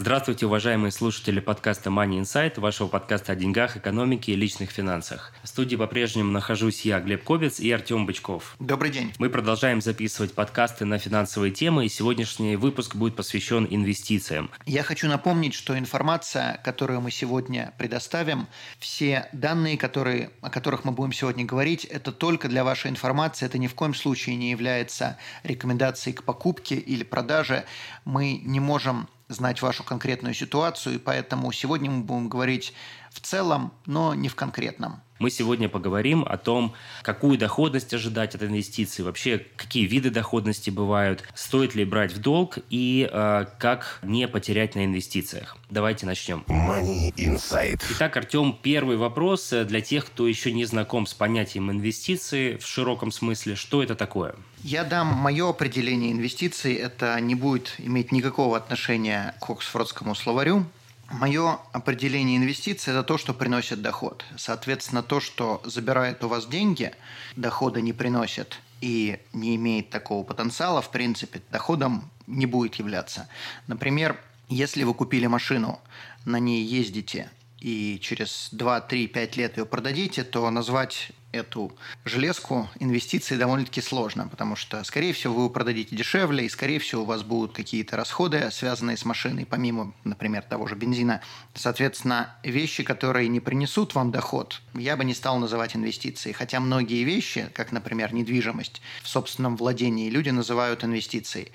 Здравствуйте, уважаемые слушатели подкаста Money Insight, вашего подкаста о деньгах, экономике и личных финансах. В студии по-прежнему нахожусь я, Глеб Кобец и Артем Бычков. Добрый день. Мы продолжаем записывать подкасты на финансовые темы, и сегодняшний выпуск будет посвящен инвестициям. Я хочу напомнить, что информация, которую мы сегодня предоставим, все данные, которые, о которых мы будем сегодня говорить, это только для вашей информации, это ни в коем случае не является рекомендацией к покупке или продаже. Мы не можем знать вашу конкретную ситуацию, и поэтому сегодня мы будем говорить в целом, но не в конкретном. Мы сегодня поговорим о том, какую доходность ожидать от инвестиций, вообще какие виды доходности бывают, стоит ли брать в долг и э, как не потерять на инвестициях. Давайте начнем. Money Inside. Итак, Артем, первый вопрос для тех, кто еще не знаком с понятием инвестиции в широком смысле. Что это такое? Я дам мое определение инвестиций. Это не будет иметь никакого отношения к Оксфордскому словарю. Мое определение инвестиций – это то, что приносит доход. Соответственно, то, что забирает у вас деньги, дохода не приносит и не имеет такого потенциала, в принципе, доходом не будет являться. Например, если вы купили машину, на ней ездите, и через 2, 3, 5 лет ее продадите, то назвать эту железку инвестиции довольно-таки сложно, потому что, скорее всего, вы продадите дешевле, и, скорее всего, у вас будут какие-то расходы, связанные с машиной, помимо, например, того же бензина. Соответственно, вещи, которые не принесут вам доход, я бы не стал называть инвестицией. Хотя многие вещи, как, например, недвижимость в собственном владении, люди называют инвестицией.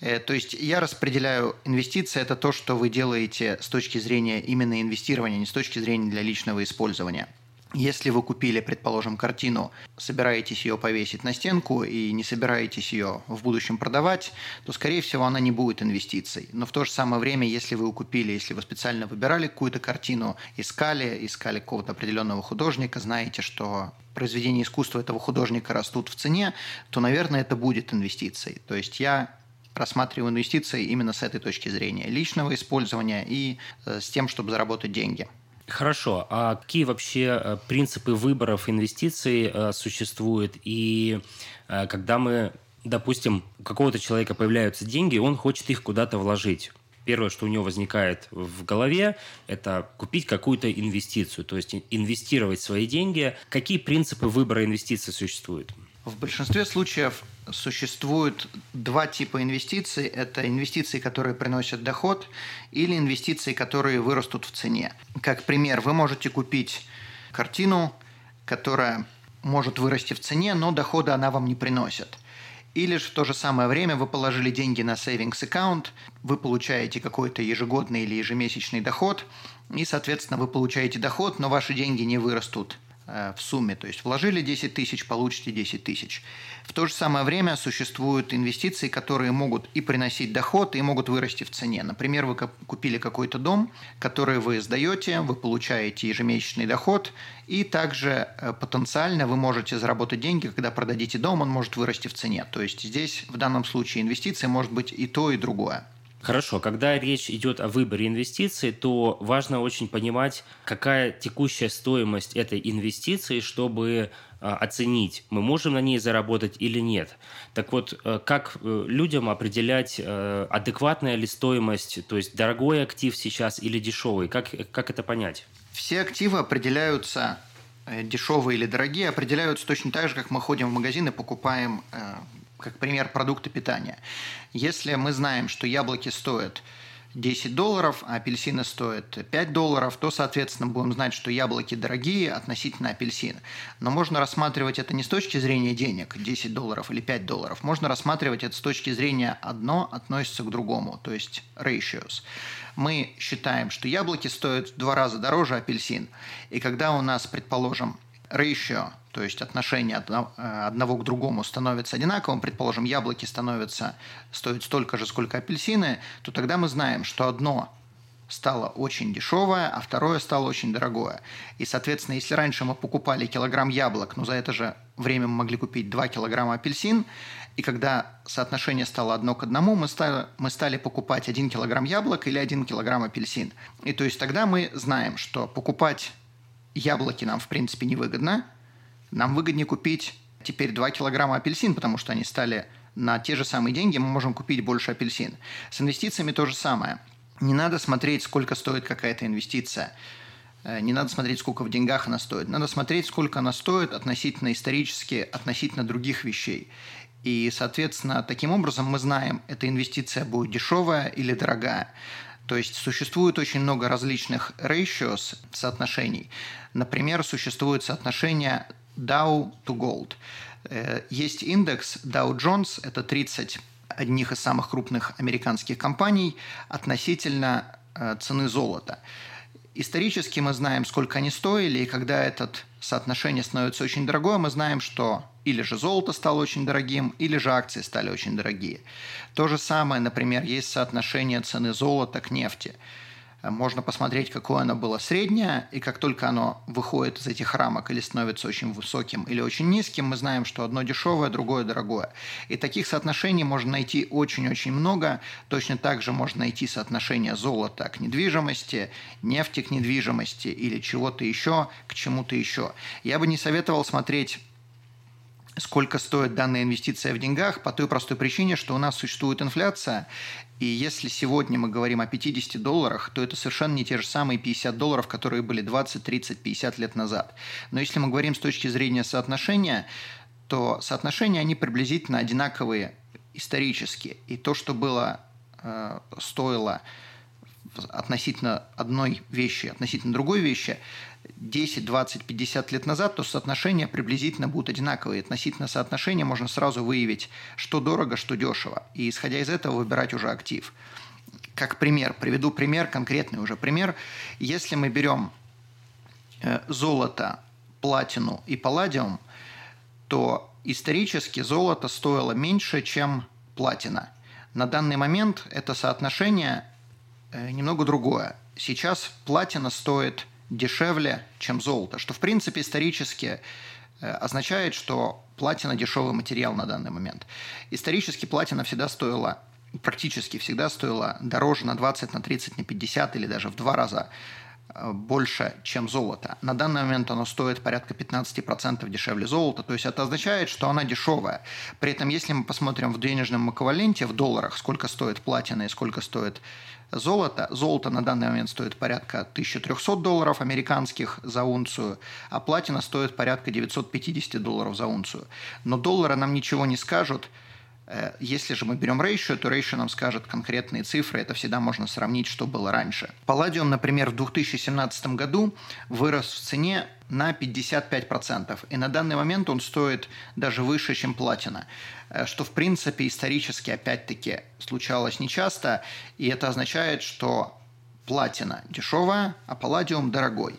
Э, то есть я распределяю инвестиции – это то, что вы делаете с точки зрения именно инвестирования, не с точки зрения для личного использования. Если вы купили, предположим, картину, собираетесь ее повесить на стенку и не собираетесь ее в будущем продавать, то, скорее всего, она не будет инвестицией. Но в то же самое время, если вы купили, если вы специально выбирали какую-то картину, искали, искали какого-то определенного художника, знаете, что произведения искусства этого художника растут в цене, то, наверное, это будет инвестицией. То есть я рассматриваю инвестиции именно с этой точки зрения личного использования и э, с тем, чтобы заработать деньги. Хорошо. А какие вообще э, принципы выборов инвестиций э, существуют? И э, когда мы, допустим, у какого-то человека появляются деньги, он хочет их куда-то вложить. Первое, что у него возникает в голове, это купить какую-то инвестицию, то есть инвестировать свои деньги. Какие принципы выбора инвестиций существуют? В большинстве случаев существует два типа инвестиций. Это инвестиции, которые приносят доход, или инвестиции, которые вырастут в цене. Как пример, вы можете купить картину, которая может вырасти в цене, но дохода она вам не приносит. Или же в то же самое время вы положили деньги на savings аккаунт, вы получаете какой-то ежегодный или ежемесячный доход, и, соответственно, вы получаете доход, но ваши деньги не вырастут в сумме. То есть вложили 10 тысяч, получите 10 тысяч. В то же самое время существуют инвестиции, которые могут и приносить доход, и могут вырасти в цене. Например, вы купили какой-то дом, который вы сдаете, вы получаете ежемесячный доход, и также э, потенциально вы можете заработать деньги, когда продадите дом, он может вырасти в цене. То есть здесь в данном случае инвестиция может быть и то, и другое. Хорошо, когда речь идет о выборе инвестиций, то важно очень понимать, какая текущая стоимость этой инвестиции, чтобы а, оценить, мы можем на ней заработать или нет. Так вот, э, как э, людям определять, э, адекватная ли стоимость, то есть дорогой актив сейчас или дешевый, как, как это понять? Все активы определяются дешевые или дорогие, определяются точно так же, как мы ходим в магазин и покупаем как пример продукты питания. Если мы знаем, что яблоки стоят 10 долларов, а апельсины стоят 5 долларов, то, соответственно, будем знать, что яблоки дорогие относительно апельсин. Но можно рассматривать это не с точки зрения денег, 10 долларов или 5 долларов. Можно рассматривать это с точки зрения одно относится к другому, то есть ratios. Мы считаем, что яблоки стоят в два раза дороже апельсин. И когда у нас, предположим, ratio, то есть отношение э, одного к другому становится одинаковым, предположим, яблоки становятся, стоят столько же, сколько апельсины, то тогда мы знаем, что одно стало очень дешевое, а второе стало очень дорогое. И, соответственно, если раньше мы покупали килограмм яблок, но за это же время мы могли купить 2 килограмма апельсин, и когда соотношение стало одно к одному, мы стали, мы стали покупать 1 килограмм яблок или 1 килограмм апельсин. И то есть тогда мы знаем, что покупать яблоки нам, в принципе, невыгодно. Нам выгоднее купить теперь 2 килограмма апельсин, потому что они стали на те же самые деньги, мы можем купить больше апельсин. С инвестициями то же самое. Не надо смотреть, сколько стоит какая-то инвестиция. Э, не надо смотреть, сколько в деньгах она стоит. Надо смотреть, сколько она стоит относительно исторически, относительно других вещей. И, соответственно, таким образом мы знаем, эта инвестиция будет дешевая или дорогая. То есть существует очень много различных ratios, соотношений. Например, существует соотношение Dow to Gold. Э, есть индекс Dow Jones, это 30 одних из самых крупных американских компаний относительно э, цены золота. Исторически мы знаем, сколько они стоили, и когда это соотношение становится очень дорогое, мы знаем, что или же золото стало очень дорогим, или же акции стали очень дорогие. То же самое, например, есть соотношение цены золота к нефти – можно посмотреть, какое оно было среднее, и как только оно выходит из этих рамок или становится очень высоким или очень низким, мы знаем, что одно дешевое, другое дорогое. И таких соотношений можно найти очень-очень много. Точно так же можно найти соотношение золота к недвижимости, нефти к недвижимости или чего-то еще к чему-то еще. Я бы не советовал смотреть сколько стоит данная инвестиция в деньгах по той простой причине, что у нас существует инфляция, и если сегодня мы говорим о 50 долларах, то это совершенно не те же самые 50 долларов, которые были 20, 30, 50 лет назад. Но если мы говорим с точки зрения соотношения, то соотношения, они приблизительно одинаковые исторически. И то, что было, э, стоило относительно одной вещи, относительно другой вещи, 10, 20, 50 лет назад, то соотношения приблизительно будут одинаковые. Относительно соотношения можно сразу выявить, что дорого, что дешево. И исходя из этого выбирать уже актив. Как пример, приведу пример, конкретный уже пример. Если мы берем э, золото, платину и палладиум, то исторически золото стоило меньше, чем платина. На данный момент это соотношение э, немного другое. Сейчас платина стоит дешевле, чем золото, что в принципе исторически э, означает, что платина дешевый материал на данный момент. Исторически платина всегда стоила, практически всегда стоила дороже на 20, на 30, на 50 или даже в два раза больше, чем золото. На данный момент оно стоит порядка 15% дешевле золота, то есть это означает, что она дешевая. При этом, если мы посмотрим в денежном эквиваленте в долларах, сколько стоит платина и сколько стоит золота. Золото на данный момент стоит порядка 1300 долларов американских за унцию, а платина стоит порядка 950 долларов за унцию. Но доллары нам ничего не скажут, Э, если же мы берем ratio, то ratio нам скажет конкретные цифры, это всегда можно сравнить, что было раньше. Палладиум, например, в 2017 году вырос в цене на 55%, и на данный момент он стоит даже выше, чем платина, э, что в принципе исторически опять-таки случалось нечасто, и это означает, что платина дешевая, а палладиум дорогой.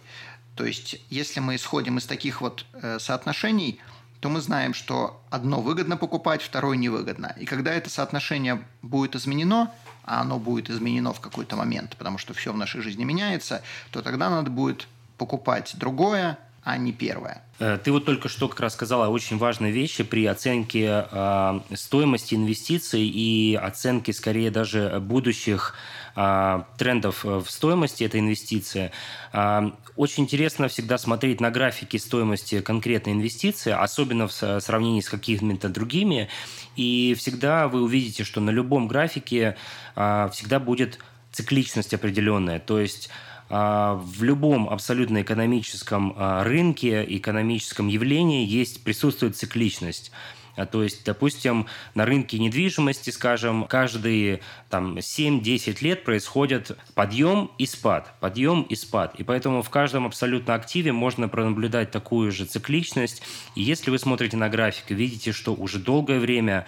То есть, если мы исходим из таких вот э, соотношений – то мы знаем, что одно выгодно покупать, второе невыгодно. И когда это соотношение будет изменено, а оно будет изменено в какой-то момент, потому что все в нашей жизни меняется, то тогда надо будет покупать другое, а не первое. Э, ты вот только что как раз сказала очень важные вещи при оценке э, стоимости инвестиций и оценке скорее даже будущих трендов в стоимости этой инвестиции. Э, очень интересно всегда смотреть на графики стоимости конкретной инвестиции, особенно в сравнении с какими-то другими. И всегда вы увидите, что на любом графике э, всегда будет цикличность определенная. То есть а, в любом абсолютно экономическом а, рынке, экономическом явлении есть, присутствует цикличность. А, то есть, допустим, на рынке недвижимости, скажем, каждые там, 7-10 лет происходит подъем и спад, подъем и спад. И поэтому в каждом абсолютно активе можно пронаблюдать такую же цикличность. И если вы смотрите на график и видите, что уже долгое время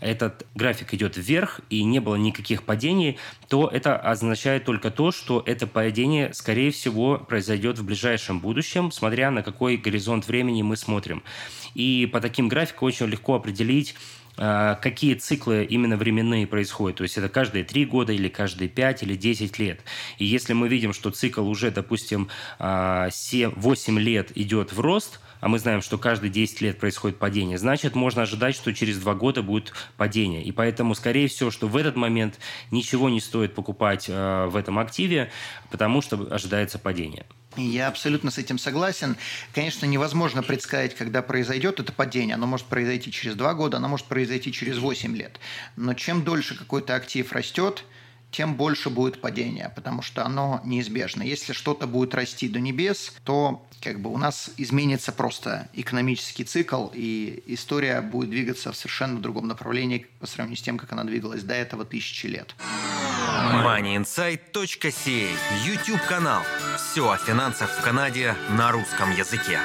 этот график идет вверх и не было никаких падений, то это означает только то, что это падение, скорее всего, произойдет в ближайшем будущем, смотря на какой горизонт времени мы смотрим. И по таким графикам очень легко определить, а, какие циклы именно временные происходят. То есть это каждые 3 года или каждые 5 или 10 лет. И если мы видим, что цикл уже, допустим, 7, а, 8 лет идет в рост, а мы знаем, что каждые 10 лет происходит падение, значит, можно ожидать, что через 2 года будет падение. И поэтому, скорее всего, что в этот момент ничего не стоит покупать э, в этом активе, потому что ожидается падение. Я абсолютно с этим согласен. Конечно, невозможно предсказать, когда произойдет это падение. Оно может произойти через два года, оно может произойти через 8 лет. Но чем дольше какой-то актив растет, тем больше будет падение, потому что оно неизбежно. Если что-то будет расти до небес, то как бы у нас изменится просто экономический цикл, и история будет двигаться в совершенно другом направлении по сравнению с тем, как она двигалась до этого тысячи лет. MoneyInsight.ca YouTube канал. Все о финансах в Канаде на русском языке.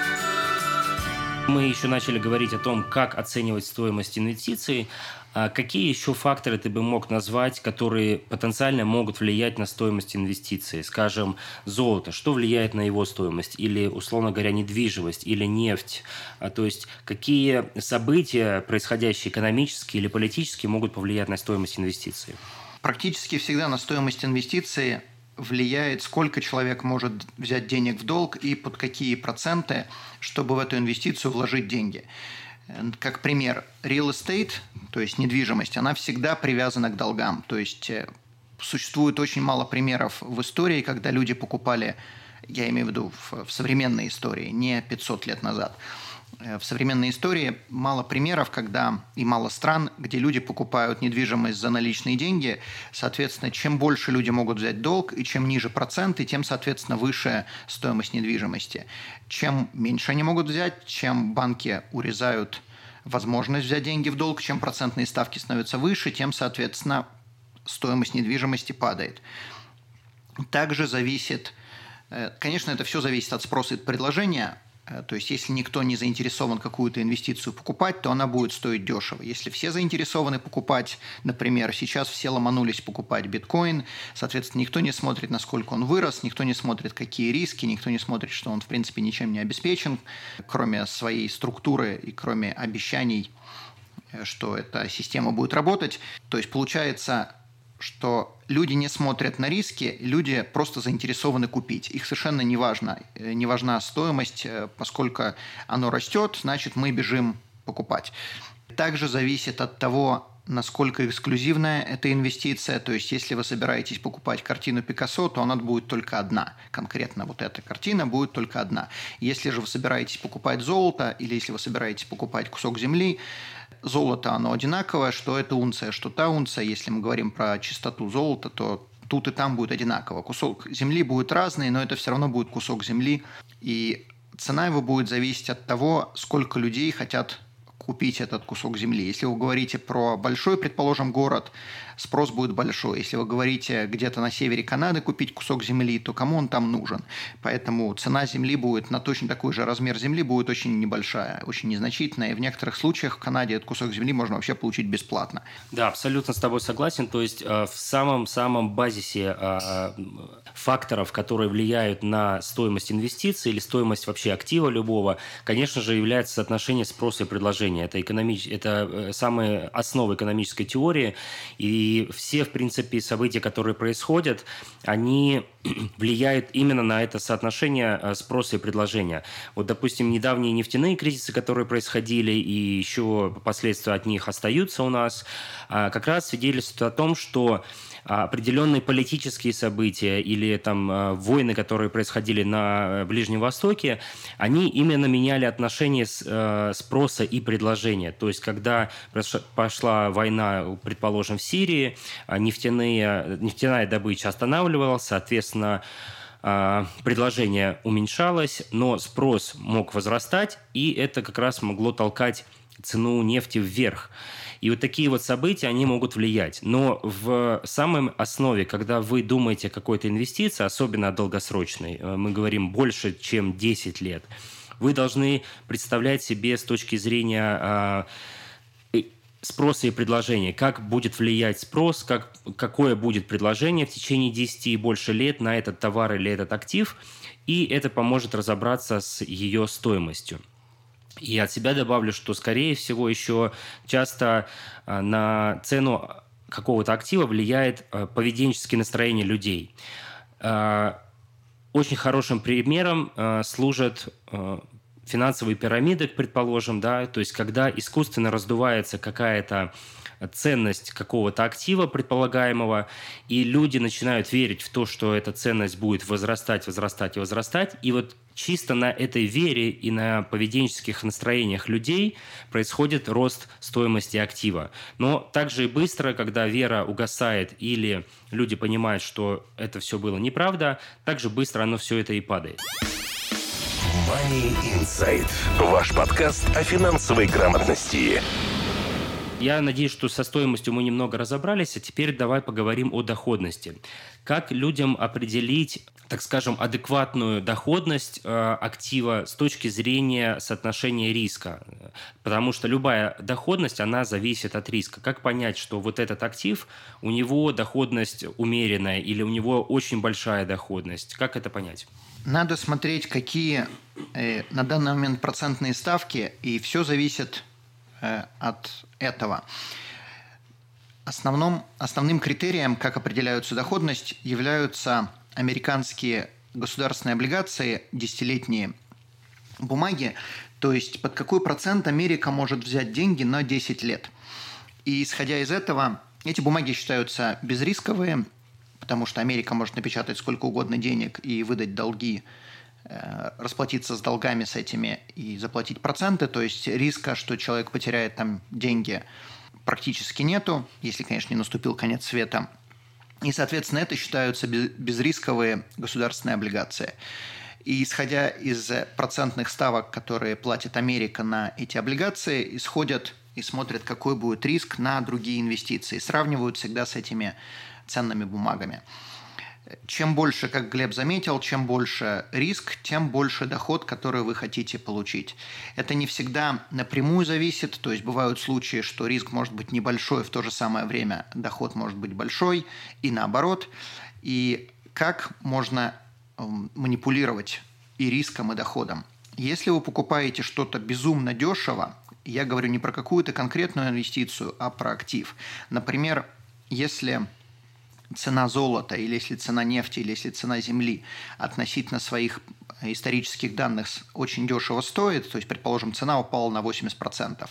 Мы еще начали говорить о том, как оценивать стоимость инвестиций. А какие еще факторы ты бы мог назвать, которые потенциально могут влиять на стоимость инвестиций? Скажем, золото. Что влияет на его стоимость? Или, условно говоря, недвижимость или нефть? А, то есть какие события, происходящие экономические или политические, могут повлиять на стоимость инвестиций? Практически всегда на стоимость инвестиций влияет, сколько человек может взять денег в долг и под какие проценты, чтобы в эту инвестицию вложить деньги. Как пример, real estate, то есть недвижимость, она всегда привязана к долгам. То есть э, существует очень мало примеров в истории, когда люди покупали, я имею в виду в, в современной истории, не 500 лет назад, в современной истории мало примеров, когда и мало стран, где люди покупают недвижимость за наличные деньги. Соответственно, чем больше люди могут взять долг, и чем ниже проценты, тем, соответственно, выше стоимость недвижимости. Чем меньше они могут взять, чем банки урезают возможность взять деньги в долг, чем процентные ставки становятся выше, тем, соответственно, стоимость недвижимости падает. Также зависит, э, конечно, это все зависит от спроса и предложения, Э, то есть, если никто не заинтересован какую-то инвестицию покупать, то она будет стоить дешево. Если все заинтересованы покупать, например, сейчас все ломанулись покупать биткоин, соответственно, никто не смотрит, насколько он вырос, никто не смотрит, какие риски, никто не смотрит, что он, в принципе, ничем не обеспечен, кроме своей структуры и кроме обещаний, э, что эта система будет работать. То есть, получается, что люди не смотрят на риски, люди просто заинтересованы купить. Их совершенно не важно, э, не важна стоимость, э, поскольку оно растет, значит мы бежим покупать. Также зависит от того, насколько эксклюзивная эта инвестиция. То есть, если вы собираетесь покупать картину Пикассо, то она будет только одна. Конкретно вот эта картина будет только одна. Если же вы собираетесь покупать золото, или если вы собираетесь покупать кусок земли, золото, оно одинаковое, что это унция, что та унция. Если мы говорим про чистоту золота, то тут и там будет одинаково. Кусок земли будет разный, но это все равно будет кусок земли. И цена его будет зависеть от того, сколько людей хотят купить этот кусок земли. Если вы говорите про большой, предположим, город, спрос будет большой. Если вы говорите где-то на севере Канады купить кусок земли, то кому он там нужен? Поэтому цена земли будет на точно такой же размер земли будет очень небольшая, очень незначительная. И в некоторых случаях в Канаде этот кусок земли можно вообще получить бесплатно. Да, абсолютно с тобой согласен. То есть э, в самом-самом базисе э, факторов, которые влияют на стоимость инвестиций или стоимость вообще актива любого, конечно же, является соотношение спроса и предложения. Это, экономич... это э, самые основы экономической теории. И все, в принципе, события, которые происходят, они влияют именно на это соотношение э, спроса и предложения. Вот, допустим, недавние нефтяные кризисы, которые происходили, и еще последствия от них остаются у нас, а, как раз свидетельствуют о том, что определенные политические события или там а, войны, которые происходили на Ближнем Востоке, они именно меняли отношения с, э, спроса и предложения. То есть, когда пошла война, предположим, в Сирии, а, нефтяные, нефтяная добыча останавливалась, соответственно, предложение уменьшалось, но спрос мог возрастать, и это как раз могло толкать цену нефти вверх. И вот такие вот события, они могут влиять. Но в самой основе, когда вы думаете о какой-то инвестиции, особенно долгосрочной, э, мы говорим больше, чем 10 лет, вы должны представлять себе с точки зрения а, спроса и предложения, как будет влиять спрос, как, какое будет предложение в течение 10 и больше лет на этот товар или этот актив, и это поможет разобраться с ее стоимостью. И от себя добавлю, что, скорее всего, еще часто а, на цену какого-то актива влияет а, поведенческие настроения людей. А, очень хорошим примером служат финансовые пирамиды, предположим, да, то есть когда искусственно раздувается какая-то ценность какого-то актива предполагаемого, и люди начинают верить в то, что эта ценность будет возрастать, возрастать и возрастать, и вот чисто на этой вере и на поведенческих настроениях людей происходит рост стоимости актива. Но также и быстро, когда вера угасает или люди понимают, что это все было неправда, также быстро оно все это и падает. Money Insight. Ваш подкаст о финансовой грамотности. Я надеюсь, что со стоимостью мы немного разобрались, а теперь давай поговорим о доходности. Как людям определить, так скажем, адекватную доходность э, актива с точки зрения соотношения риска? Потому что любая доходность, она зависит от риска. Как понять, что вот этот актив, у него доходность умеренная или у него очень большая доходность? Как это понять? Надо смотреть, какие э, на данный момент процентные ставки, и все зависит от этого. Основном, основным критерием, как определяются доходность, являются американские государственные облигации, десятилетние бумаги, то есть под какой процент Америка может взять деньги на 10 лет. И исходя из этого, эти бумаги считаются безрисковые, потому что Америка может напечатать сколько угодно денег и выдать долги Э, расплатиться с долгами с этими и заплатить проценты, то есть риска, что человек потеряет там деньги, практически нету, если, конечно, не наступил конец света. И, соответственно, это считаются безрисковые государственные облигации. И исходя из процентных ставок, которые платит Америка на эти облигации, исходят и смотрят, какой будет риск на другие инвестиции. Сравнивают всегда с этими ценными бумагами чем больше, как Глеб заметил, чем больше риск, тем больше доход, который вы хотите получить. Это не всегда напрямую зависит, то есть бывают случаи, что риск может быть небольшой, в то же самое время доход может быть большой, и наоборот. И как можно эм, манипулировать и риском, и доходом? Если вы покупаете что-то безумно дешево, я говорю не про какую-то конкретную инвестицию, а про актив. Например, если цена золота, или если цена нефти, или если цена земли относительно своих исторических данных очень дешево стоит, то есть, предположим, цена упала на 80%,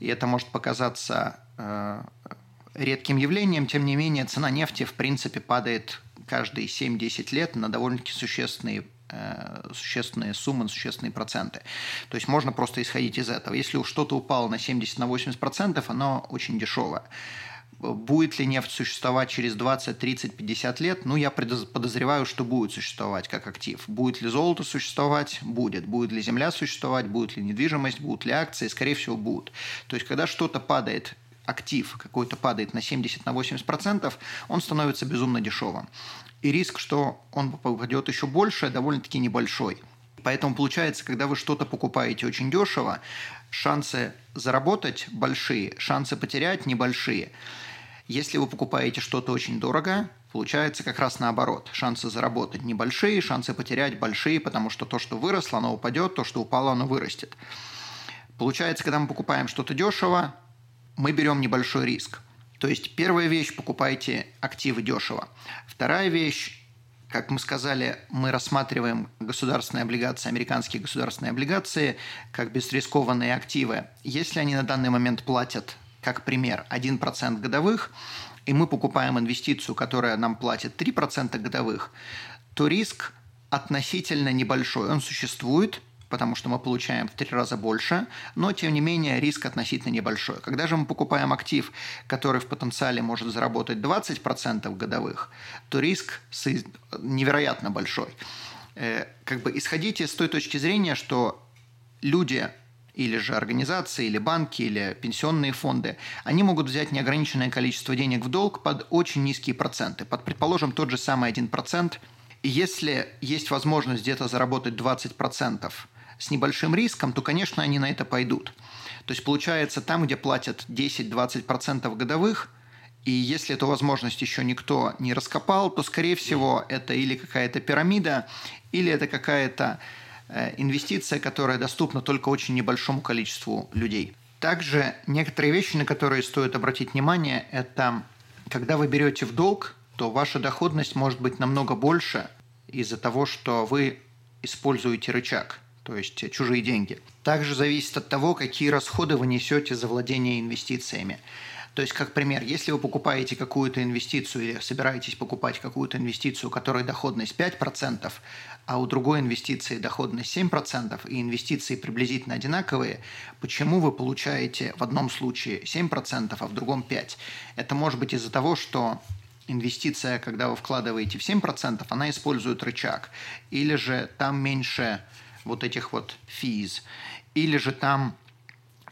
и это может показаться э, редким явлением, тем не менее, цена нефти, в принципе, падает каждые 7-10 лет на довольно-таки существенные э, существенные суммы, существенные проценты. То есть можно просто исходить из этого. Если уж что-то упало на 70-80%, оно очень дешевое. Будет ли нефть существовать через 20, 30, 50 лет? Ну, я подозреваю, что будет существовать как актив. Будет ли золото существовать? Будет. Будет ли земля существовать? Будет ли недвижимость? Будут ли акции? Скорее всего, будут. То есть, когда что-то падает, актив какой-то падает на 70, на 80%, он становится безумно дешевым. И риск, что он попадет еще больше, довольно-таки небольшой. Поэтому получается, когда вы что-то покупаете очень дешево, шансы заработать большие, шансы потерять небольшие – если вы покупаете что-то очень дорого, получается как раз наоборот. Шансы заработать небольшие, шансы потерять большие, потому что то, что выросло, оно упадет, то, что упало, оно вырастет. Получается, когда мы покупаем что-то дешево, мы берем небольшой риск. То есть первая вещь – покупайте активы дешево. Вторая вещь как мы сказали, мы рассматриваем государственные облигации, американские государственные облигации, как бесрискованные активы. Если они на данный момент платят как пример, 1% годовых, и мы покупаем инвестицию, которая нам платит 3% годовых, то риск относительно небольшой. Он существует, потому что мы получаем в три раза больше, но тем не менее риск относительно небольшой. Когда же мы покупаем актив, который в потенциале может заработать 20% годовых, то риск невероятно большой. Э, как бы исходите с той точки зрения, что люди или же организации, или банки, или пенсионные фонды, они могут взять неограниченное количество денег в долг под очень низкие проценты, под, предположим, тот же самый 1%. И если есть возможность где-то заработать 20% с небольшим риском, то, конечно, они на это пойдут. То есть получается, там, где платят 10-20% годовых, и если эту возможность еще никто не раскопал, то, скорее всего, это или какая-то пирамида, или это какая-то инвестиция, которая доступна только очень небольшому количеству людей. Также некоторые вещи, на которые стоит обратить внимание, это когда вы берете в долг, то ваша доходность может быть намного больше из-за того, что вы используете рычаг, то есть чужие деньги. Также зависит от того, какие расходы вы несете за владение инвестициями. То есть, как пример, если вы покупаете какую-то инвестицию или собираетесь покупать какую-то инвестицию, которой доходность 5%, а у другой инвестиции доходность 7%, и инвестиции приблизительно одинаковые, почему вы получаете в одном случае 7%, а в другом 5%? Это может быть из-за того, что инвестиция, когда вы вкладываете в 7%, она использует рычаг. Или же там меньше вот этих вот физ. Или же там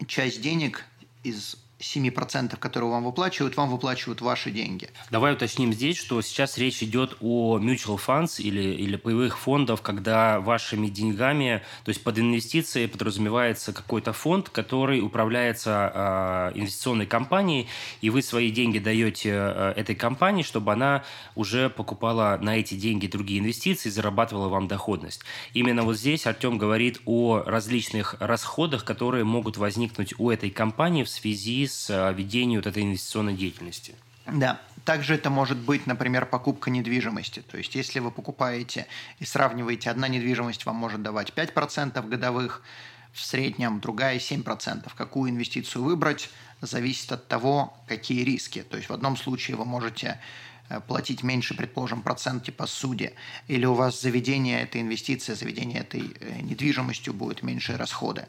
часть денег из 7%, которые вам выплачивают, вам выплачивают ваши деньги. Давай уточним здесь, что сейчас речь идет о mutual funds или, или паевых фондов, когда вашими деньгами, то есть под инвестиции подразумевается какой-то фонд, который управляется э, инвестиционной компанией, и вы свои деньги даете э, этой компании, чтобы она уже покупала на эти деньги другие инвестиции и зарабатывала вам доходность. Именно вот здесь Артем говорит о различных расходах, которые могут возникнуть у этой компании в связи с с э, ведением вот этой инвестиционной деятельности. Да, также это может быть, например, покупка недвижимости. То есть, если вы покупаете и сравниваете, одна недвижимость вам может давать 5% годовых, в среднем другая 7%. Какую инвестицию выбрать, зависит от того, какие риски. То есть, в одном случае вы можете э, платить меньше, предположим, процент типа суде, или у вас заведение этой инвестиции, заведение этой э, недвижимостью будет меньше расходы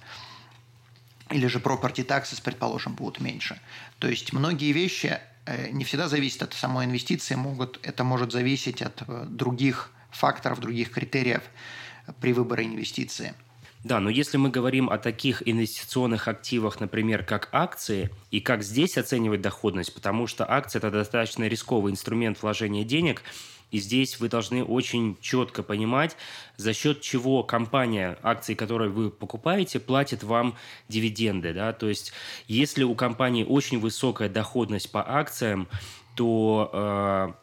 или же property taxes, предположим, будут меньше. То есть многие вещи э, не всегда зависят от самой инвестиции, могут, это может зависеть от э, других факторов, других критериев при выборе инвестиции. Да, но если мы говорим о таких инвестиционных активах, например, как акции, и как здесь оценивать доходность, потому что акции – это достаточно рисковый инструмент вложения денег – и здесь вы должны очень четко понимать, за счет чего компания, акции которые вы покупаете, платит вам дивиденды. Да? То есть, если у компании очень высокая доходность по акциям, то э,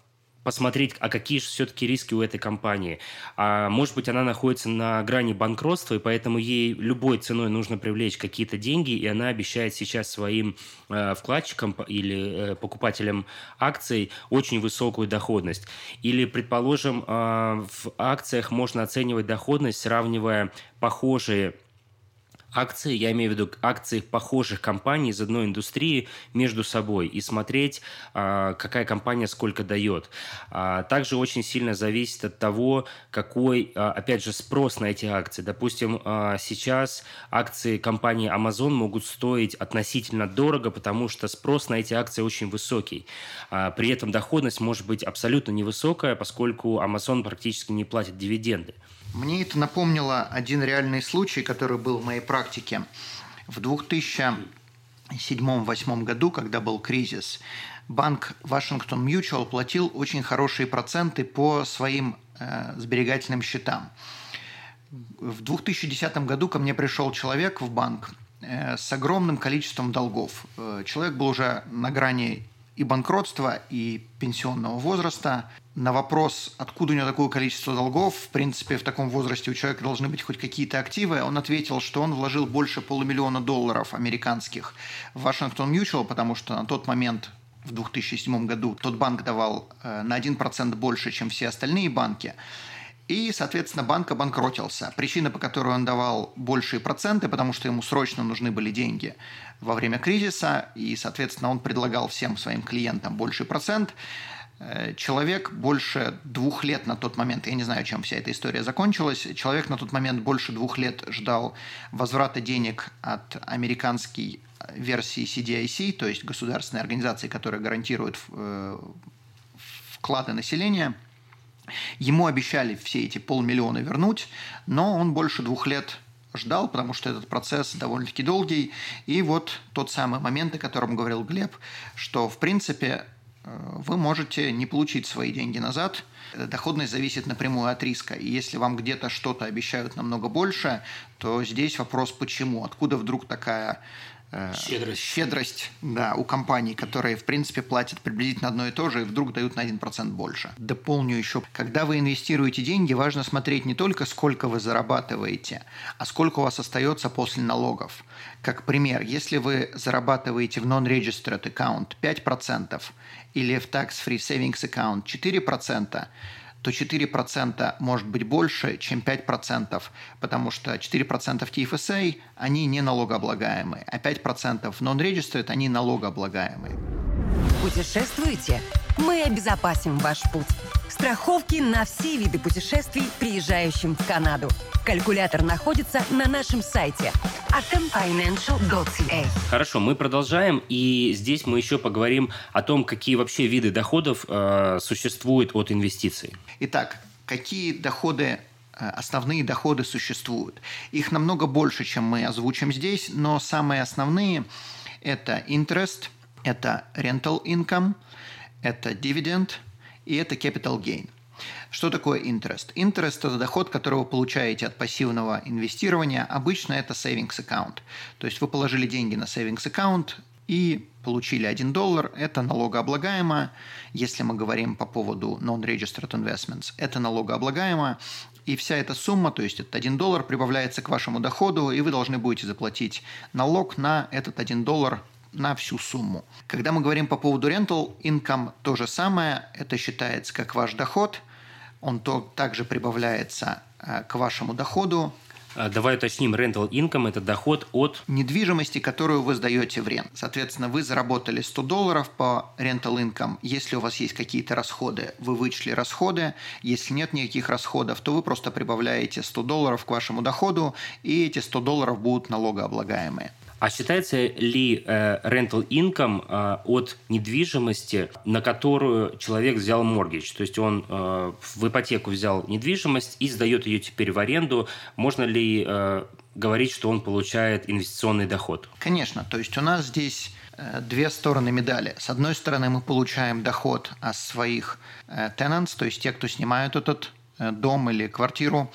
посмотреть, а какие же все-таки риски у этой компании. А может быть, она находится на грани банкротства, и поэтому ей любой ценой нужно привлечь какие-то деньги, и она обещает сейчас своим э, вкладчикам или э, покупателям акций очень высокую доходность. Или, предположим, э, в акциях можно оценивать доходность, сравнивая похожие акции, я имею в виду акции похожих компаний из одной индустрии между собой и смотреть, а, какая компания сколько дает. А, также очень сильно зависит от того, какой, а, опять же, спрос на эти акции. Допустим, сейчас акции компании Amazon могут стоить относительно дорого, потому что спрос на эти акции очень высокий. При этом доходность может быть абсолютно невысокая, поскольку Amazon практически не платит дивиденды. Мне это напомнило один реальный случай, который был в моей практике. В 2007-2008 году, когда был кризис, банк Вашингтон Mutual платил очень хорошие проценты по своим э, сберегательным счетам. В 2010 году ко мне пришел человек в банк э, с огромным количеством долгов. Э, человек был уже на грани и банкротства, и пенсионного возраста. На вопрос, откуда у него такое количество долгов, в принципе, в таком возрасте у человека должны быть хоть какие-то активы, он ответил, что он вложил больше полумиллиона долларов американских в Вашингтон Mutual, потому что на тот момент в 2007 году тот банк давал э, на 1% больше, чем все остальные банки. И, соответственно, банк обанкротился. Причина, по которой он давал большие проценты, потому что ему срочно нужны были деньги во время кризиса, и, соответственно, он предлагал всем своим клиентам больший процент. Э, человек больше двух лет на тот момент, я не знаю, чем вся эта история закончилась, человек на тот момент больше двух лет ждал возврата денег от американской версии CDIC, то есть государственной организации, которая гарантирует э, вклады населения – Ему обещали все эти полмиллиона вернуть, но он больше двух лет ждал, потому что этот процесс довольно-таки долгий. И вот тот самый момент, о котором говорил Глеб, что, в принципе, э, вы можете не получить свои деньги назад. Доходность зависит напрямую от риска. И если вам где-то что-то обещают намного больше, то здесь вопрос почему. Откуда вдруг такая э, щедрость. щедрость да, у компаний, которые, в принципе, платят приблизительно одно и то же, и вдруг дают на 1% больше. Дополню еще, когда вы инвестируете деньги, важно смотреть не только сколько вы зарабатываете, а сколько у вас остается после налогов. Как пример, если вы зарабатываете в non-registered account 5% или в tax-free savings account 4%, то 4% может быть больше, чем 5%, потому что 4% TFSA, они не налогооблагаемые, а 5% non-registered, они налогооблагаемые. Путешествуйте? Мы обезопасим ваш путь. Страховки на все виды путешествий, приезжающим в Канаду. Калькулятор находится на нашем сайте atomfinancial.ca. Хорошо, мы продолжаем, и здесь мы еще поговорим о том, какие вообще виды доходов э, существуют от инвестиций. Итак, какие доходы э, основные доходы существуют. Их намного больше, чем мы озвучим здесь, но самые основные – это interest, это rental income, это dividend и это capital gain – что такое interest? Interest – это доход, который вы получаете от пассивного инвестирования. Обычно это savings account. То есть вы положили деньги на savings account и получили 1 доллар. Это налогооблагаемо. Если мы говорим по поводу non-registered investments, это налогооблагаемо. И вся эта сумма, то есть этот 1 доллар, прибавляется к вашему доходу, и вы должны будете заплатить налог на этот 1 доллар на всю сумму. Когда мы говорим по поводу rental income, то же самое. Это считается как ваш доход – он то, также прибавляется э, к вашему доходу. А, давай уточним, rental income – это доход от… Недвижимости, которую вы сдаете в рент. Соответственно, вы заработали 100 долларов по rental income. Если у вас есть какие-то расходы, вы вычли расходы. Если нет никаких расходов, то вы просто прибавляете 100 долларов к вашему доходу, и эти 100 долларов будут налогооблагаемые. А считается ли э, rental income э, от недвижимости, на которую человек взял моргидж? То есть он э, в ипотеку взял недвижимость и сдает ее теперь в аренду. Можно ли э, говорить, что он получает инвестиционный доход? Конечно. То есть у нас здесь э, две стороны медали. С одной стороны, мы получаем доход от своих э, tenants, то есть те, кто снимают этот дом или квартиру.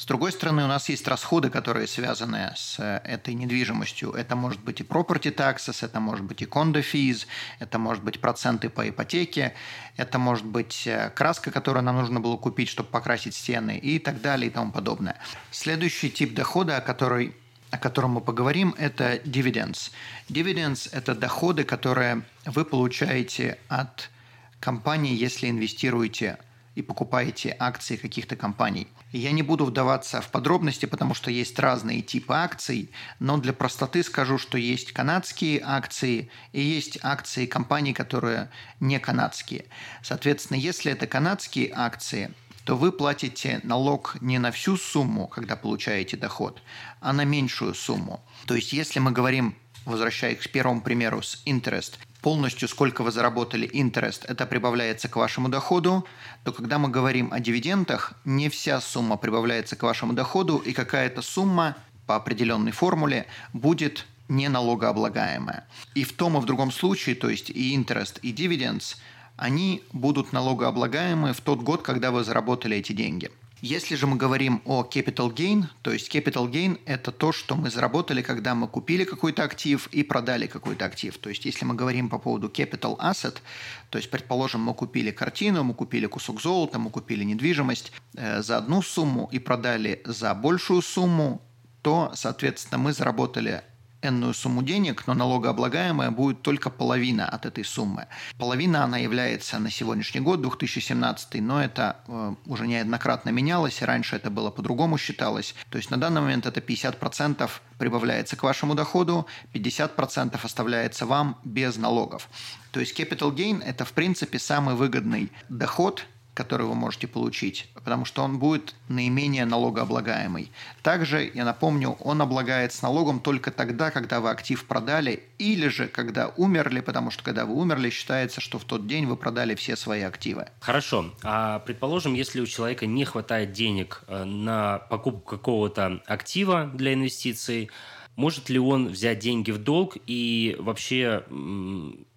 С другой стороны, у нас есть расходы, которые связаны с э, этой недвижимостью. Это может быть и property taxes, это может быть и condo fees, это может быть проценты по ипотеке, это может быть э, краска, которую нам нужно было купить, чтобы покрасить стены и так далее и тому подобное. Следующий тип дохода, о, которой, о котором мы поговорим, это dividends. Dividends – это доходы, которые вы получаете от компании, если инвестируете и покупаете акции каких-то компаний. Я не буду вдаваться в подробности, потому что есть разные типы акций, но для простоты скажу, что есть канадские акции и есть акции компаний, которые не канадские. Соответственно, если это канадские акции, то вы платите налог не на всю сумму, когда получаете доход, а на меньшую сумму. То есть, если мы говорим возвращаясь к первому примеру с interest, полностью сколько вы заработали interest, это прибавляется к вашему доходу, то когда мы говорим о дивидендах, не вся сумма прибавляется к вашему доходу, и какая-то сумма по определенной формуле будет не налогооблагаемая. И в том и в другом случае, то есть и interest, и dividends, они будут налогооблагаемы в тот год, когда вы заработали эти деньги. Если же мы говорим о capital gain, то есть capital gain – это то, что мы заработали, когда мы купили какой-то актив и продали какой-то актив. То есть если мы говорим по поводу capital asset, то есть, предположим, мы купили картину, мы купили кусок золота, мы купили недвижимость э, за одну сумму и продали за большую сумму, то, соответственно, мы заработали энную сумму денег, но налогооблагаемая будет только половина от этой суммы. Половина она является на сегодняшний год, 2017, но это э, уже неоднократно менялось, и раньше это было по-другому считалось. То есть на данный момент это 50% прибавляется к вашему доходу, 50% оставляется вам без налогов. То есть capital gain – это в принципе самый выгодный доход – который вы можете получить, потому что он будет наименее налогооблагаемый. Также, я напомню, он облагает с налогом только тогда, когда вы актив продали, или же когда умерли, потому что когда вы умерли, считается, что в тот день вы продали все свои активы. Хорошо. А предположим, если у человека не хватает денег э, на покупку какого-то актива для инвестиций, может ли он взять деньги в долг и вообще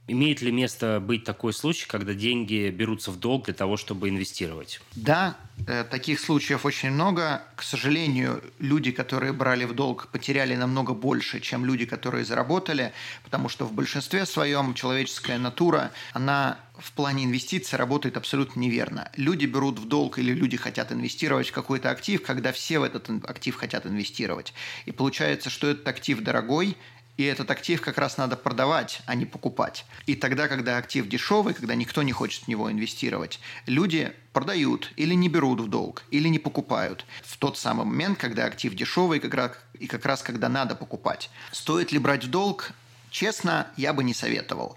Имеет ли место быть такой случай, когда деньги берутся в долг для того, чтобы инвестировать? Да, э, таких случаев очень много. К сожалению, люди, которые брали в долг, потеряли намного больше, чем люди, которые заработали, потому что в большинстве своем человеческая натура, она в плане инвестиций работает абсолютно неверно. Люди берут в долг или люди хотят инвестировать в какой-то актив, когда все в этот актив хотят инвестировать. И получается, что этот актив дорогой, и этот актив как раз надо продавать, а не покупать. И тогда, когда актив дешевый, когда никто не хочет в него инвестировать, люди продают или не берут в долг, или не покупают в тот самый момент, когда актив дешевый как раз, и как раз когда надо покупать. Стоит ли брать в долг? Честно, я бы не советовал.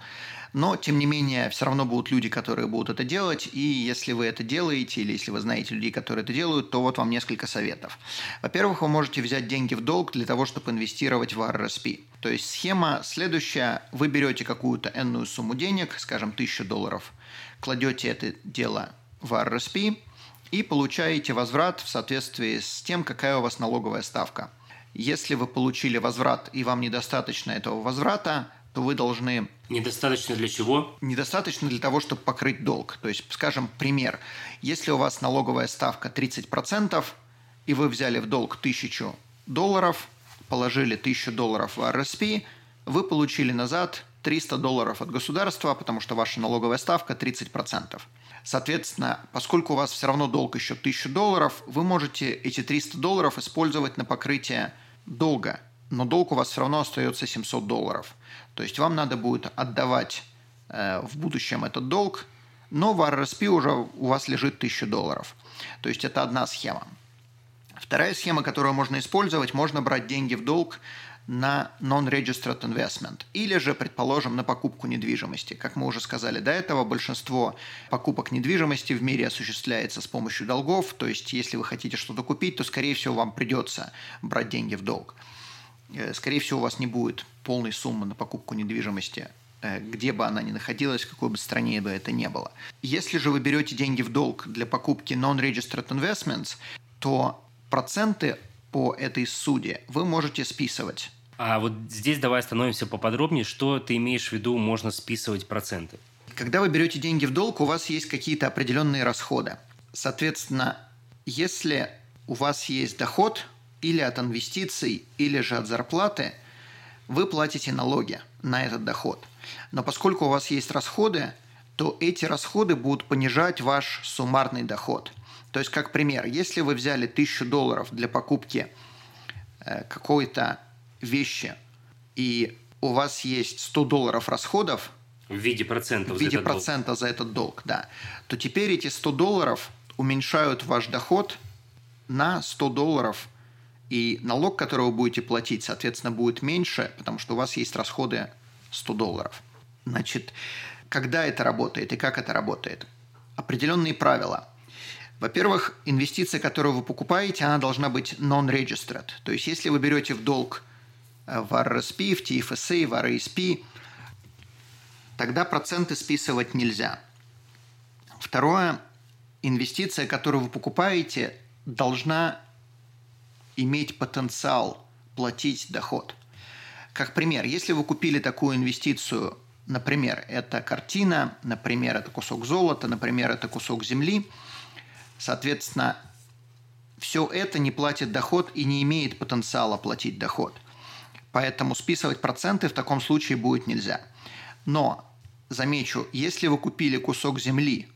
Но, тем не менее, все равно будут люди, которые будут это делать, и если вы это делаете, или если вы знаете людей, которые это делают, то вот вам несколько советов. Во-первых, вы можете взять деньги в долг для того, чтобы инвестировать в RRSP. То есть схема следующая. Вы берете какую-то энную сумму денег, скажем, 1000 долларов, кладете это дело в RRSP и получаете возврат в соответствии с тем, какая у вас налоговая ставка. Если вы получили возврат и вам недостаточно этого возврата, то вы должны... Недостаточно для чего? Недостаточно для того, чтобы покрыть долг. То есть, скажем, пример. Если у вас налоговая ставка 30%, и вы взяли в долг 1000 долларов, положили 1000 долларов в RSP, вы получили назад 300 долларов от государства, потому что ваша налоговая ставка 30%. Соответственно, поскольку у вас все равно долг еще 1000 долларов, вы можете эти 300 долларов использовать на покрытие долга, но долг у вас все равно остается 700 долларов – то есть вам надо будет отдавать э, в будущем этот долг, но в RRSP уже у вас лежит 1000 долларов. То есть это одна схема. Вторая схема, которую можно использовать, можно брать деньги в долг на non-registered investment или же, предположим, на покупку недвижимости. Как мы уже сказали до этого, большинство покупок недвижимости в мире осуществляется с помощью долгов, то есть если вы хотите что-то купить, то, скорее всего, вам придется брать деньги в долг. Э, скорее всего, у вас не будет полной суммы на покупку недвижимости, э, где бы она ни находилась, в какой бы стране бы это ни было. Если же вы берете деньги в долг для покупки non-registered investments, то проценты по этой суде вы можете списывать. А вот здесь давай остановимся поподробнее. Что ты имеешь в виду, можно списывать проценты? Когда вы берете деньги в долг, у вас есть какие-то определенные расходы. Соответственно, если у вас есть доход – или от инвестиций, или же от зарплаты, вы платите налоги на этот доход. Но поскольку у вас есть расходы, то эти расходы будут понижать ваш суммарный доход. То есть, как пример, если вы взяли 1000 долларов для покупки э, какой-то вещи, и у вас есть 100 долларов расходов, в виде процентов в виде за этот процента долг. за этот долг, да, то теперь эти 100 долларов уменьшают ваш доход на 100 долларов и налог, который вы будете платить, соответственно, будет меньше, потому что у вас есть расходы 100 долларов. Значит, когда это работает и как это работает? Определенные правила. Во-первых, инвестиция, которую вы покупаете, она должна быть non-registered. То есть, если вы берете в долг э, в RSP, в TFSA, в RSP, тогда проценты списывать нельзя. Второе, инвестиция, которую вы покупаете, должна иметь потенциал платить доход. Как пример, если вы купили такую инвестицию, например, это картина, например, это кусок золота, например, это кусок земли, соответственно, все это не платит доход и не имеет потенциала платить доход. Поэтому списывать проценты в таком случае будет нельзя. Но, замечу, если вы купили кусок земли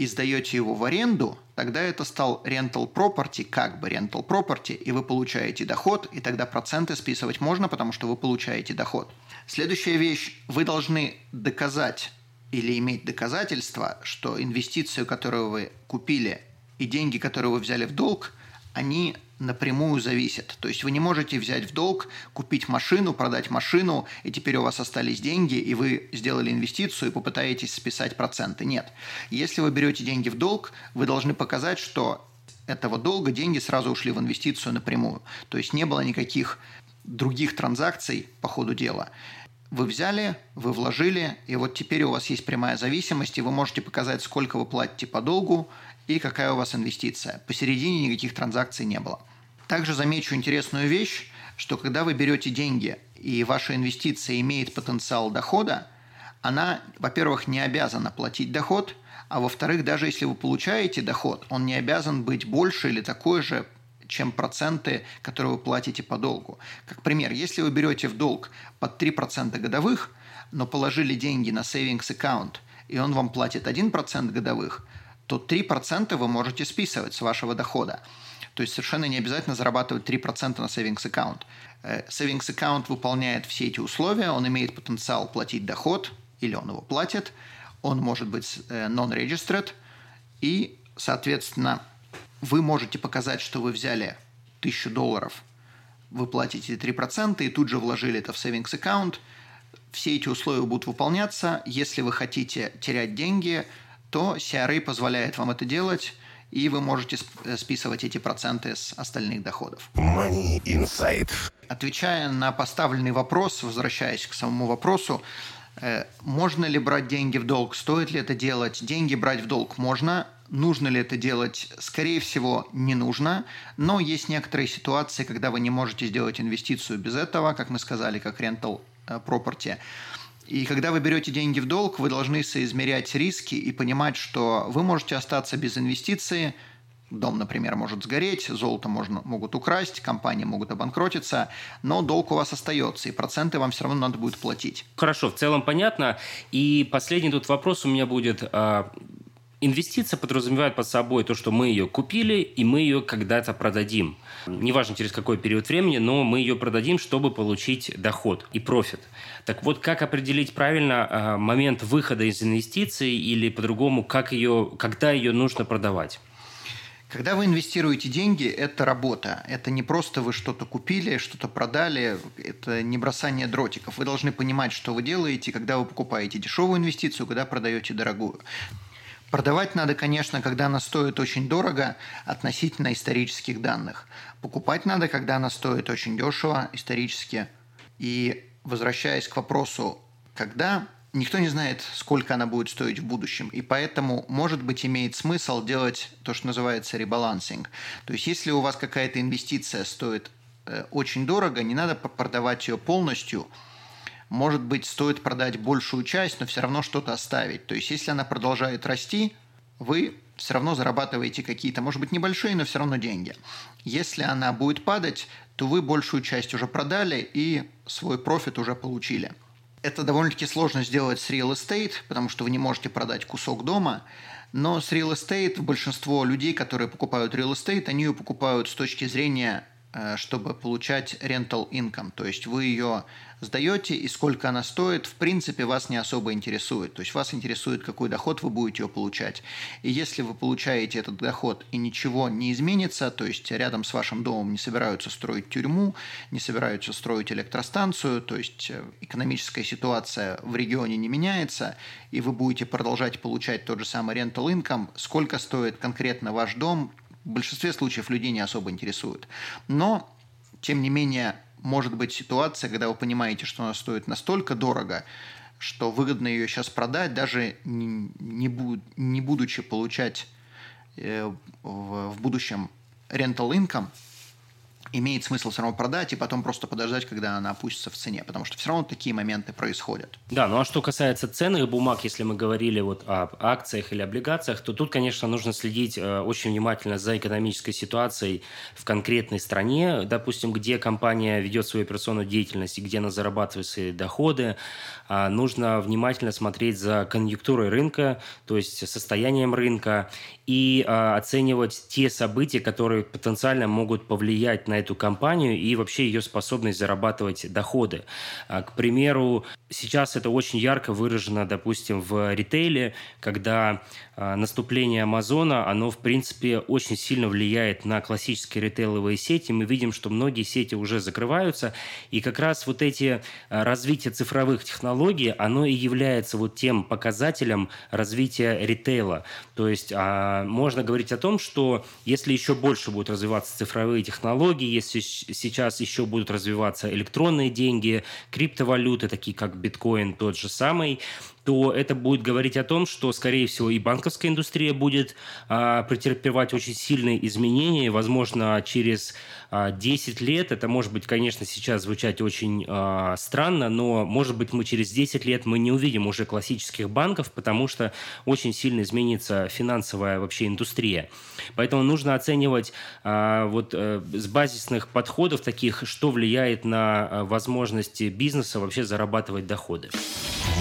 и сдаете его в аренду, тогда это стал rental property, как бы rental property, и вы получаете доход, и тогда проценты списывать можно, потому что вы получаете доход. Следующая вещь, вы должны доказать или иметь доказательства, что инвестицию, которую вы купили, и деньги, которые вы взяли в долг, они напрямую зависят. То есть вы не можете взять в долг, купить машину, продать машину, и теперь у вас остались деньги, и вы сделали инвестицию и попытаетесь списать проценты. Нет. Если вы берете деньги в долг, вы должны показать, что этого долга деньги сразу ушли в инвестицию напрямую. То есть не было никаких других транзакций по ходу дела. Вы взяли, вы вложили, и вот теперь у вас есть прямая зависимость, и вы можете показать, сколько вы платите по долгу и какая у вас инвестиция. Посередине никаких транзакций не было. Также замечу интересную вещь, что когда вы берете деньги и ваша инвестиция имеет потенциал дохода, она, во-первых, не обязана платить доход, а во-вторых, даже если вы получаете доход, он не обязан быть больше или такой же, чем проценты, которые вы платите по долгу. Как пример, если вы берете в долг под 3% годовых, но положили деньги на savings аккаунт, и он вам платит 1% годовых, то 3% вы можете списывать с вашего дохода. То есть совершенно не обязательно зарабатывать 3% на savings аккаунт. Э, savings аккаунт выполняет все эти условия, он имеет потенциал платить доход, или он его платит, он может быть э, non-registered, и, соответственно, вы можете показать, что вы взяли 1000 долларов, вы платите 3% и тут же вложили это в savings аккаунт. Все эти условия будут выполняться. Если вы хотите терять деньги, то CRA позволяет вам это делать, и вы можете э, списывать эти проценты с остальных доходов. Money Insight. Отвечая на поставленный вопрос, возвращаясь к самому вопросу, э, можно ли брать деньги в долг, стоит ли это делать? Деньги брать в долг можно, Нужно ли это делать? Скорее всего, не нужно, но есть некоторые ситуации, когда вы не можете сделать инвестицию без этого, как мы сказали, как rental э, property. И когда вы берете деньги в долг, вы должны соизмерять риски и понимать, что вы можете остаться без инвестиции, дом, например, может сгореть, золото можно, могут украсть, компании могут обанкротиться, но долг у вас остается, и проценты вам все равно надо будет платить. Хорошо, в целом понятно. И последний тут вопрос у меня будет. А, Инвестиция подразумевает под собой то, что мы ее купили, и мы ее когда-то продадим. Неважно через какой период времени, но мы ее продадим, чтобы получить доход и профит. Так вот, как определить правильно э, момент выхода из инвестиций или по-другому, как ее, когда ее нужно продавать? Когда вы инвестируете деньги, это работа. Это не просто вы что-то купили, что-то продали, это не бросание дротиков. Вы должны понимать, что вы делаете, когда вы покупаете дешевую инвестицию, когда продаете дорогую. Продавать надо, конечно, когда она стоит очень дорого относительно исторических данных. Покупать надо, когда она стоит очень дешево исторически. И возвращаясь к вопросу, когда никто не знает, сколько она будет стоить в будущем. И поэтому, может быть, имеет смысл делать то, что называется ребалансинг. То есть, если у вас какая-то инвестиция стоит э, очень дорого, не надо продавать ее полностью – может быть, стоит продать большую часть, но все равно что-то оставить. То есть, если она продолжает расти, вы все равно зарабатываете какие-то, может быть, небольшие, но все равно деньги. Если она будет падать, то вы большую часть уже продали и свой профит уже получили. Это довольно-таки сложно сделать с real estate, потому что вы не можете продать кусок дома, но с real estate большинство людей, которые покупают real estate, они ее покупают с точки зрения Э, чтобы получать rental income. То есть вы ее сдаете, и сколько она стоит, в принципе, вас не особо интересует. То есть вас интересует, какой доход вы будете ее получать. И если вы получаете этот доход и ничего не изменится, то есть рядом с вашим домом не собираются строить тюрьму, не собираются строить электростанцию, то есть э, экономическая ситуация в регионе не меняется, и вы будете продолжать получать тот же самый rental income, сколько стоит конкретно ваш дом, в большинстве случаев людей не особо интересует. Но, тем не менее, может быть ситуация, когда вы понимаете, что она стоит настолько дорого, что выгодно ее сейчас продать, даже не, не, буд, не будучи получать э, в, в будущем rental income – имеет смысл все равно продать и потом просто подождать, когда она опустится в цене, потому что все равно такие моменты происходят. Да, ну а что касается ценных бумаг, если мы говорили вот об акциях или облигациях, то тут, конечно, нужно следить э, очень внимательно за экономической ситуацией в конкретной стране, допустим, где компания ведет свою операционную деятельность и где она зарабатывает свои доходы. А нужно внимательно смотреть за конъюнктурой рынка, то есть состоянием рынка, и а, оценивать те события, которые потенциально могут повлиять на эту компанию и вообще ее способность зарабатывать доходы. А, к примеру, сейчас это очень ярко выражено, допустим, в ритейле, когда а, наступление Амазона, оно, в принципе, очень сильно влияет на классические ритейловые сети. Мы видим, что многие сети уже закрываются, и как раз вот эти а, развитие цифровых технологий, оно и является вот тем показателем развития ритейла. То есть можно говорить о том, что если еще больше будут развиваться цифровые технологии, если сейчас еще будут развиваться электронные деньги, криптовалюты, такие как биткоин тот же самый, то это будет говорить о том, что, скорее всего, и банковская индустрия будет а, претерпевать очень сильные изменения. Возможно, через а, 10 лет, это может быть, конечно, сейчас звучать очень а, странно, но, может быть, мы через 10 лет мы не увидим уже классических банков, потому что очень сильно изменится финансовая вообще индустрия. Поэтому нужно оценивать а, вот а, с базисных подходов таких, что влияет на а, возможности бизнеса вообще зарабатывать доходы.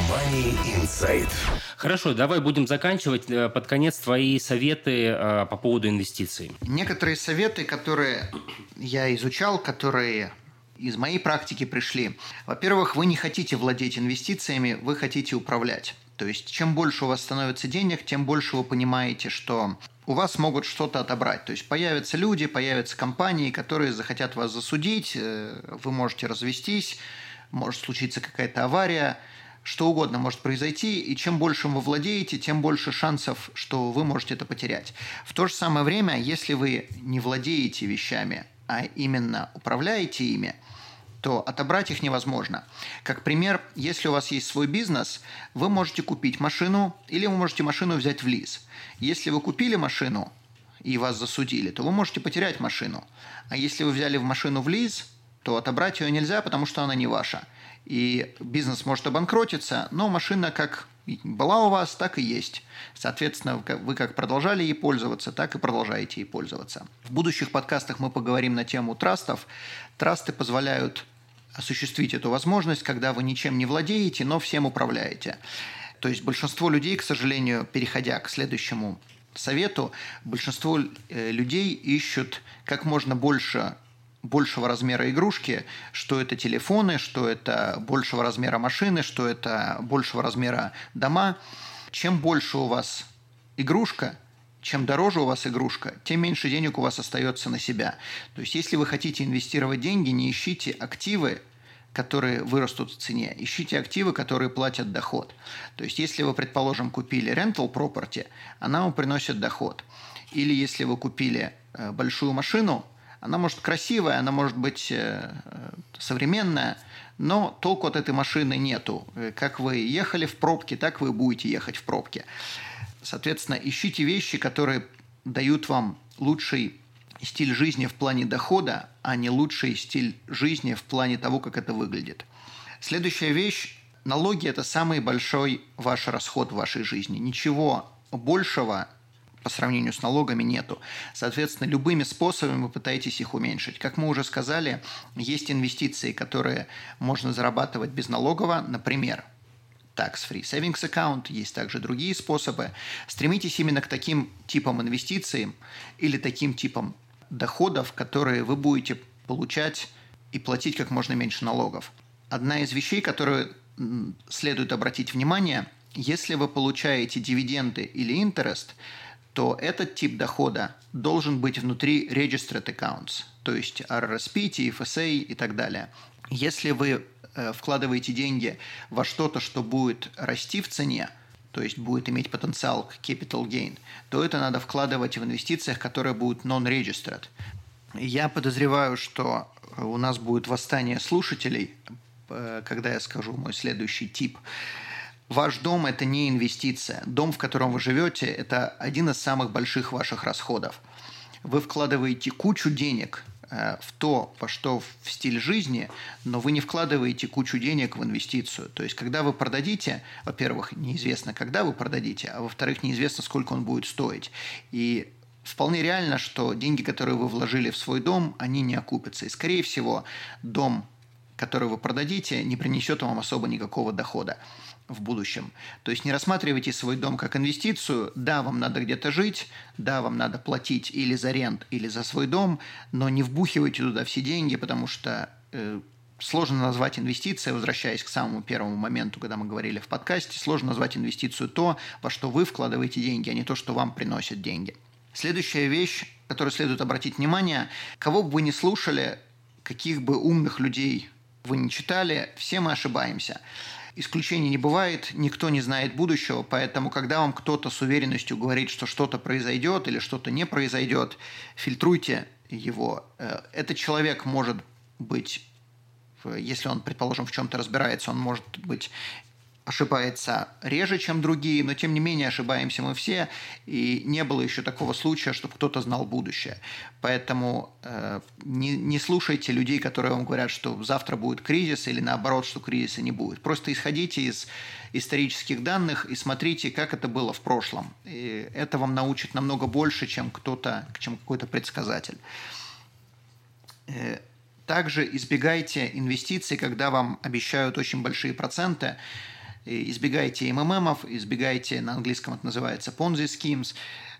Money Insight. Хорошо, давай будем заканчивать. Э, под конец твои советы э, по поводу инвестиций. Некоторые советы, которые я изучал, которые из моей практики пришли. Во-первых, вы не хотите владеть инвестициями, вы хотите управлять. То есть, чем больше у вас становится денег, тем больше вы понимаете, что у вас могут что-то отобрать. То есть появятся люди, появятся компании, которые захотят вас засудить, э, вы можете развестись, может случиться какая-то авария, что угодно может произойти, и чем больше вы владеете, тем больше шансов, что вы можете это потерять. В то же самое время, если вы не владеете вещами, а именно управляете ими, то отобрать их невозможно. Как пример, если у вас есть свой бизнес, вы можете купить машину или вы можете машину взять в лиз. Если вы купили машину и вас засудили, то вы можете потерять машину. А если вы взяли в машину в лиз, то отобрать ее нельзя, потому что она не ваша – и бизнес может обанкротиться, но машина как была у вас, так и есть. Соответственно, вы как продолжали ей пользоваться, так и продолжаете ей пользоваться. В будущих подкастах мы поговорим на тему трастов. Трасты позволяют осуществить эту возможность, когда вы ничем не владеете, но всем управляете. То есть большинство людей, к сожалению, переходя к следующему совету, большинство э, людей ищут как можно больше большего размера игрушки, что это телефоны, что это большего размера машины, что это большего размера дома. Чем больше у вас игрушка, чем дороже у вас игрушка, тем меньше денег у вас остается на себя. То есть, если вы хотите инвестировать деньги, не ищите активы, которые вырастут в цене. Ищите активы, которые платят доход. То есть, если вы, предположим, купили rental property, она вам приносит доход. Или если вы купили э, большую машину – она может красивая, она может быть э, современная, но толку от этой машины нету. Э, как вы ехали в пробке, так вы будете ехать в пробке. Соответственно, ищите вещи, которые дают вам лучший стиль жизни в плане дохода, а не лучший стиль жизни в плане того, как это выглядит. Следующая вещь – налоги – это самый большой ваш расход в вашей жизни. Ничего большего по сравнению с налогами нету. Соответственно, любыми способами вы пытаетесь их уменьшить. Как мы уже сказали, есть инвестиции, которые можно зарабатывать безналогово, например, tax-free savings account, есть также другие способы. Стремитесь именно к таким типам инвестиций или таким типам доходов, которые вы будете получать и платить как можно меньше налогов. Одна из вещей, которую следует обратить внимание, если вы получаете дивиденды или интерес, то этот тип дохода должен быть внутри registered accounts, то есть RRSP, TFSA и так далее. Если вы э, вкладываете деньги во что-то, что будет расти в цене, то есть будет иметь потенциал к capital gain, то это надо вкладывать в инвестициях, которые будут non-registered. Я подозреваю, что у нас будет восстание слушателей, э, когда я скажу мой следующий тип – Ваш дом – это не инвестиция. Дом, в котором вы живете, это один из самых больших ваших расходов. Вы вкладываете кучу денег э, в то, во что в стиль жизни, но вы не вкладываете кучу денег в инвестицию. То есть, когда вы продадите, во-первых, неизвестно, когда вы продадите, а во-вторых, неизвестно, сколько он будет стоить. И вполне реально, что деньги, которые вы вложили в свой дом, они не окупятся. И, скорее всего, дом, который вы продадите, не принесет вам особо никакого дохода в будущем. То есть не рассматривайте свой дом как инвестицию. Да, вам надо где-то жить, да, вам надо платить или за рент, или за свой дом, но не вбухивайте туда все деньги, потому что э, сложно назвать инвестицией, возвращаясь к самому первому моменту, когда мы говорили в подкасте, сложно назвать инвестицию то, во что вы вкладываете деньги, а не то, что вам приносят деньги. Следующая вещь, которую следует обратить внимание, кого бы вы ни слушали, каких бы умных людей вы не читали, все мы ошибаемся. Исключений не бывает, никто не знает будущего, поэтому когда вам кто-то с уверенностью говорит, что что-то произойдет или что-то не произойдет, фильтруйте его. Э, этот человек может быть, если он, предположим, в чем-то разбирается, он может быть ошибается реже, чем другие, но тем не менее ошибаемся мы все, и не было еще такого случая, чтобы кто-то знал будущее. Поэтому э, не, не слушайте людей, которые вам говорят, что завтра будет кризис, или наоборот, что кризиса не будет. Просто исходите из исторических данных и смотрите, как это было в прошлом. И это вам научит намного больше, чем кто-то, чем какой-то предсказатель. Э, также избегайте инвестиций, когда вам обещают очень большие проценты избегайте МММов, избегайте, на английском это называется Ponzi schemes.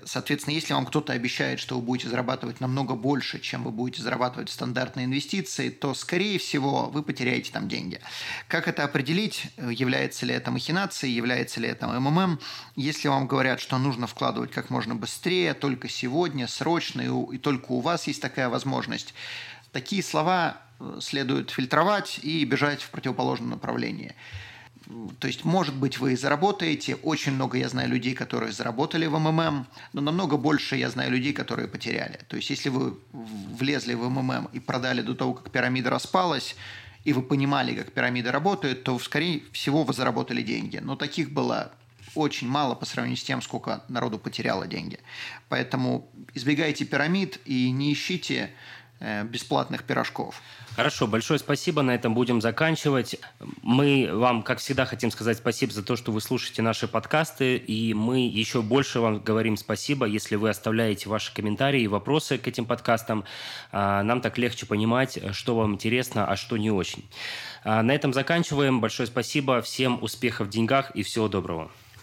Соответственно, если вам кто-то обещает, что вы будете зарабатывать намного больше, чем вы будете зарабатывать в стандартные инвестиции, то, скорее всего, вы потеряете там деньги. Как это определить? Является ли это махинацией, является ли это МММ? Если вам говорят, что нужно вкладывать как можно быстрее, только сегодня, срочно, и, и только у вас есть такая возможность, такие слова э, следует фильтровать и бежать в противоположном направлении. То есть, может быть, вы заработаете. Очень много я знаю людей, которые заработали в МММ, но намного больше я знаю людей, которые потеряли. То есть, если вы влезли в МММ и продали до того, как пирамида распалась, и вы понимали, как пирамида работает, то, скорее всего, вы заработали деньги. Но таких было очень мало по сравнению с тем, сколько народу потеряло деньги. Поэтому избегайте пирамид и не ищите бесплатных пирожков. Хорошо, большое спасибо. На этом будем заканчивать. Мы вам, как всегда, хотим сказать спасибо за то, что вы слушаете наши подкасты. И мы еще больше вам говорим спасибо, если вы оставляете ваши комментарии и вопросы к этим подкастам. А, нам так легче понимать, что вам интересно, а что не очень. А, на этом заканчиваем. Большое спасибо. Всем успехов в деньгах и всего доброго.